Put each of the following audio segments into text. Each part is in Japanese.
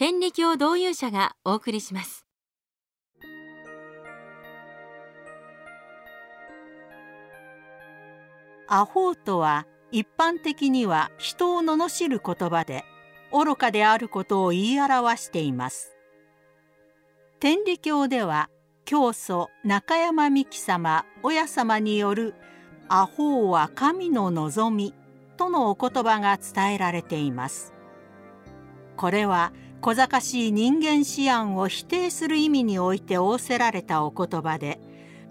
天理教導遊者がお送りします。アホとは一般的には人を罵る言葉で愚かであることを言い表しています。天理教では教祖中山美紀様親様による「アホは神の望み」とのお言葉が伝えられています。これは小賢しい人間思案を否定する意味において仰せられたお言葉で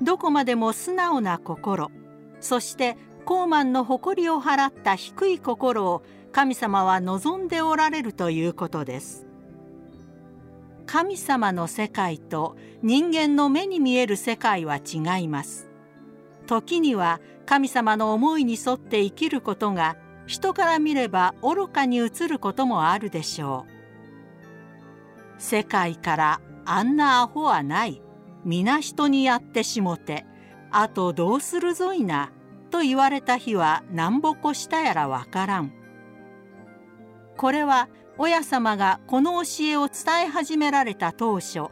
どこまでも素直な心そして高慢の誇りを払った低い心を神様は望んでおられるということです。神様の世界と人間の目に見える世界は違います。時には神様の思いに沿って生きることが人から見れば愚かに映ることもあるでしょう。世界からあんなアホはない皆人にやってしもてあとどうするぞいなと言われた日は何ぼこしたやらわからん。これは親様がこの教えを伝え始められた当初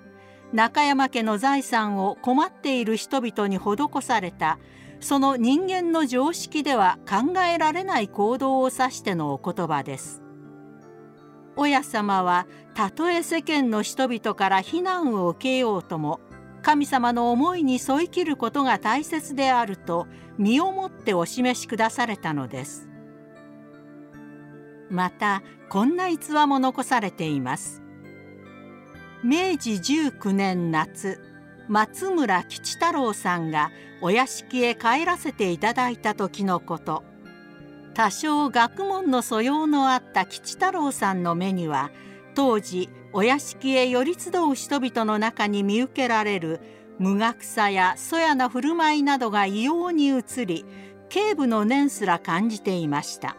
中山家の財産を困っている人々に施されたその人間の常識では考えられない行動を指してのお言葉です。親様はたとえ世間の人々から非難を受けようとも神様の思いに沿い切ることが大切であると身をもってお示しくだされたのです。またこんな逸話も残されています。明治19年夏松村吉太郎さんがお屋敷へ帰らせていただいた時のこと。多少学問の素養のあった吉太郎さんの目には当時お屋敷へ寄り集う人々の中に見受けられる無学さやそやな振る舞いなどが異様に映り警部の念すら感じていました。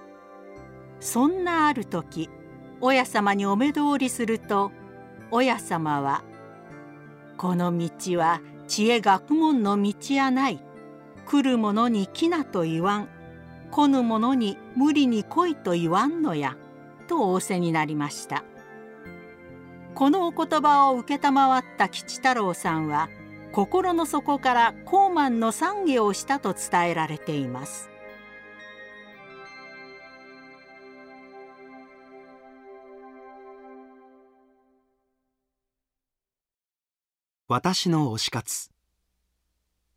そんなある時親様にお目通りすると親様は「この道は知恵学問の道やない来る者に来なと言わん。来ぬ者に無理に来いと言わんのや」と仰せになりました。このお言葉を承った吉太郎さんは心の底から高慢の賛儀をしたと伝えられています。私の推し活。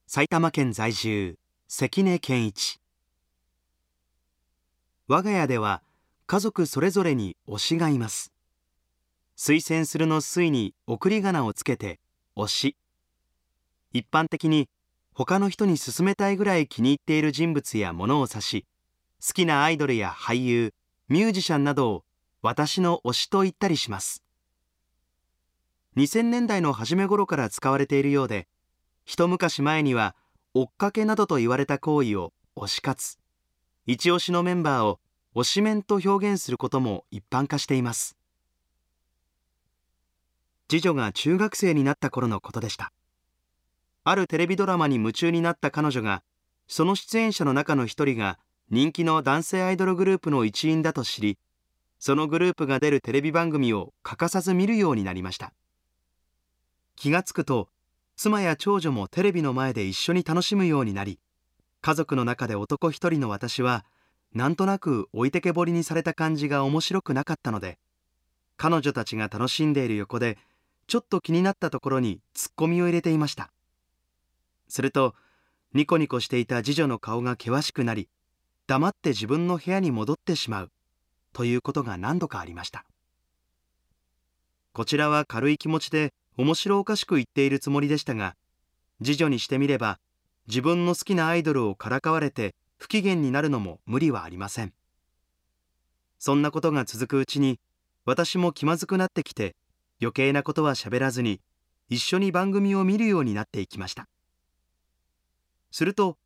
埼玉県在住関根健一。我が家では家族それぞれに推しがいます。推薦するの推に送り仮名をつけて推し。一般的に他の人に勧めたいぐらい気に入っている人物や物を指し好きなアイドルや俳優ミュージシャンなどを私の推しと言ったりします。2000年代の初め頃から使われているようで一昔前には追っかけなどと言われた行為を推し活。一押しのメンバーを推しメンと表現することも一般化しています。次女が中学生になった頃のことでした。あるテレビドラマに夢中になった彼女がその出演者の中の一人が人気の男性アイドルグループの一員だと知りそのグループが出るテレビ番組を欠かさず見るようになりました。気がつくと妻や長女もテレビの前で一緒に楽しむようになり家族の中で男一人の私はなんとなく置いてけぼりにされた感じが面白くなかったので彼女たちが楽しんでいる横でちょっと気になったところにツッコミを入れていました。するとニコニコしていた次女の顔が険しくなり黙って自分の部屋に戻ってしまうということが何度かありました。こちらは軽い気持ちで面白おかしく言っているつもりでしたが次女にしてみれば自分の好きなアイドルをからかわれて不機嫌になるのも無理はありません。そんなことが続くうちに私も気まずくなってきて余計なことは喋らずに一緒に番組を見るようになっていきました。すると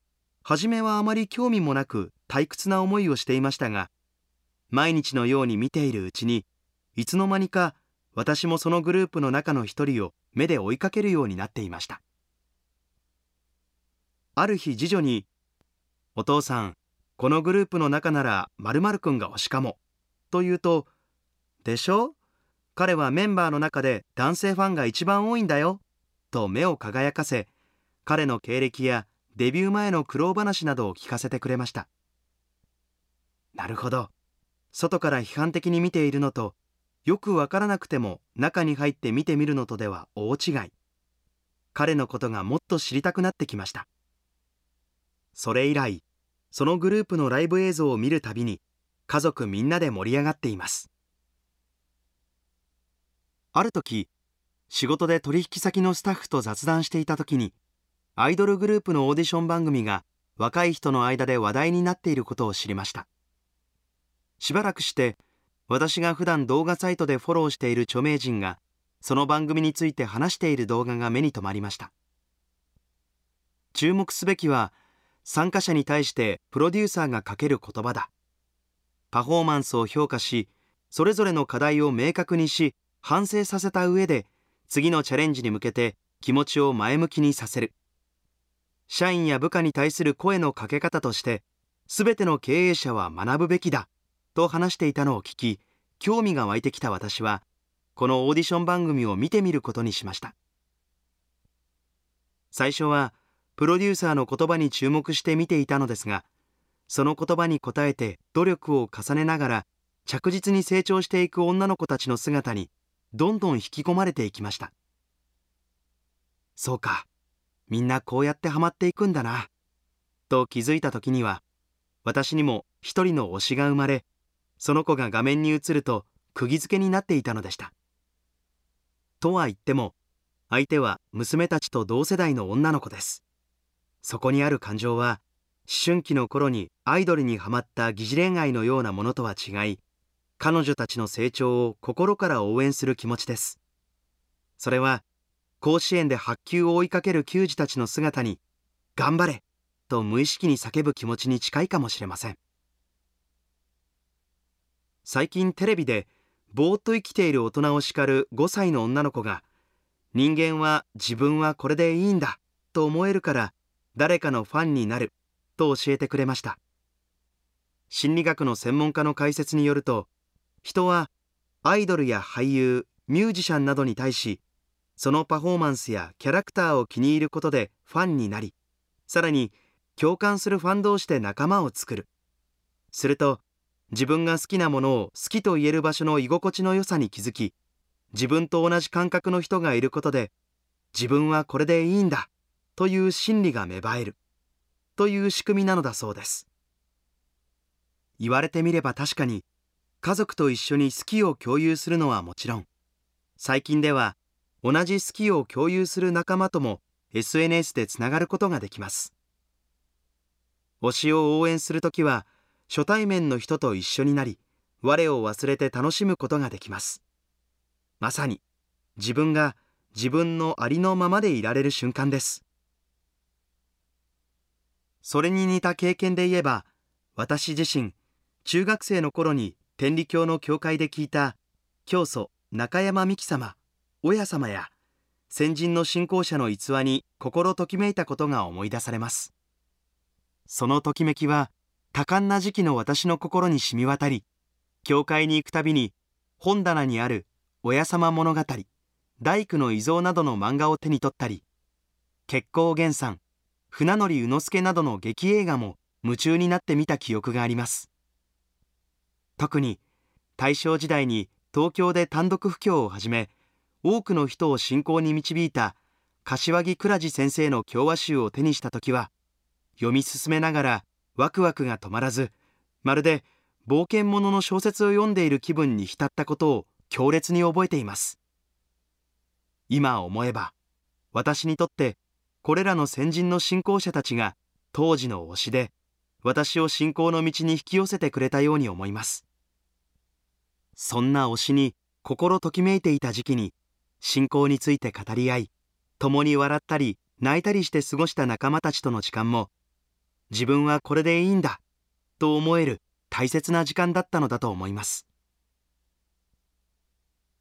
初めはあまり興味もなく退屈な思いをしていましたが毎日のように見ているうちにいつの間にか私もそのグループの中の一人を目で追いかけるようになっていました。ある日次女に「お父さんこのグループの中なら〇〇くんが推しかも」と言うと「でしょ？彼はメンバーの中で男性ファンが一番多いんだよ」と目を輝かせ彼の経歴やデビュー前の苦労話などを聞かせてくれました。なるほど。外から批判的に見ているのとよくわからなくても中に入って見てみるのとでは大違い。彼のことがもっと知りたくなってきました。それ以来そのグループのライブ映像を見るたびに家族みんなで盛り上がっています。ある時仕事で取引先のスタッフと雑談していた時にアイドルグループのオーディション番組が若い人の間で話題になっていることを知りました。しばらくして私が普段動画サイトでフォローしている著名人がその番組について話している動画が目に留まりました。注目すべきは参加者に対してプロデューサーがかける言葉だ。パフォーマンスを評価しそれぞれの課題を明確にし反省させた上で次のチャレンジに向けて気持ちを前向きにさせる。社員や部下に対する声のかけ方として全ての経営者は学ぶべきだと話していたのを聞き興味が湧いてきた私はこのオーディション番組を見てみることにしました。最初はプロデューサーの言葉に注目して見ていたのですがその言葉に応えて努力を重ねながら着実に成長していく女の子たちの姿にどんどん引き込まれていきました。そうかみんなこうやってハマっていくんだなと気づいた時には私にも一人の推しが生まれその子が画面に映ると釘付けになっていたのでした。とは言っても相手は娘たちと同世代の女の子です。そこにある感情は思春期の頃にアイドルにはまった疑似恋愛のようなものとは違い彼女たちの成長を心から応援する気持ちです。それは甲子園で白球を追いかける球児たちの姿に頑張れと無意識に叫ぶ気持ちに近いかもしれません。最近テレビでぼーっと生きている大人を叱る5歳の女の子が人間は自分はこれでいいんだと思えるから誰かのファンになる。と教えてくれました。心理学の専門家の解説によると人はアイドルや俳優ミュージシャンなどに対しそのパフォーマンスやキャラクターを気に入ることでファンになりさらに共感するファン同士で仲間を作る。すると自分が好きなものを好きと言える場所の居心地の良さに気づき自分と同じ感覚の人がいることで自分はこれでいいんだ。という心理が芽生える。という仕組みなのだそうです。言われてみれば確かに家族と一緒に好きを共有するのはもちろん最近では同じ好きを共有する仲間とも SNS でつながることができます。推しを応援するときは初対面の人と一緒になり我を忘れて楽しむことができます。まさに自分が自分のありのままでいられる瞬間です。それに似た経験で言えば私自身中学生の頃に天理教の教会で聞いた教祖中山美紀様親様や先人の信仰者の逸話に心ときめいたことが思い出されます。そのときめきは多感な時期の私の心に染み渡り教会に行くたびに本棚にある親様物語大工の遺蔵などの漫画を手に取ったり結光源さん船乗宇之助などの劇映画も夢中になって見た記憶があります。特に大正時代に東京で単独布教を始め多くの人を信仰に導いた柏木倉治先生の教和集を手にした時は読み進めながらワクワクが止まらずまるで冒険者の小説を読んでいる気分に浸ったことを強烈に覚えています。今思えば私にとってこれらの先人の信仰者たちが当時の推しで私を信仰の道に引き寄せてくれたように思います。そんな推しに心ときめいていた時期に信仰について語り合い共に笑ったり泣いたりして過ごした仲間たちとの時間も自分はこれでいいんだと思える大切な時間だったのだと思います。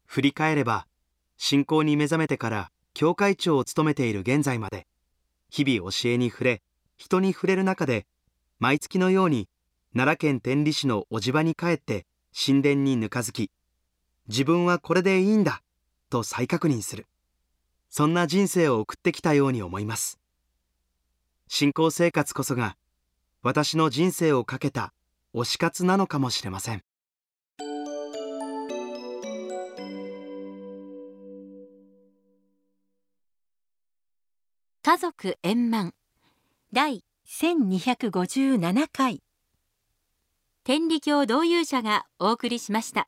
振り返れば信仰に目覚めてから教会長を務めている現在まで日々教えに触れ人に触れる中で毎月のように奈良県天理市のおじ場に帰って神殿にぬかづき自分はこれでいいんだと再確認する。そんな人生を送ってきたように思います。信仰生活こそが私の人生をかけた推し活なのかもしれません。家族円満。第1257回。天理教導遊者がお送りしました。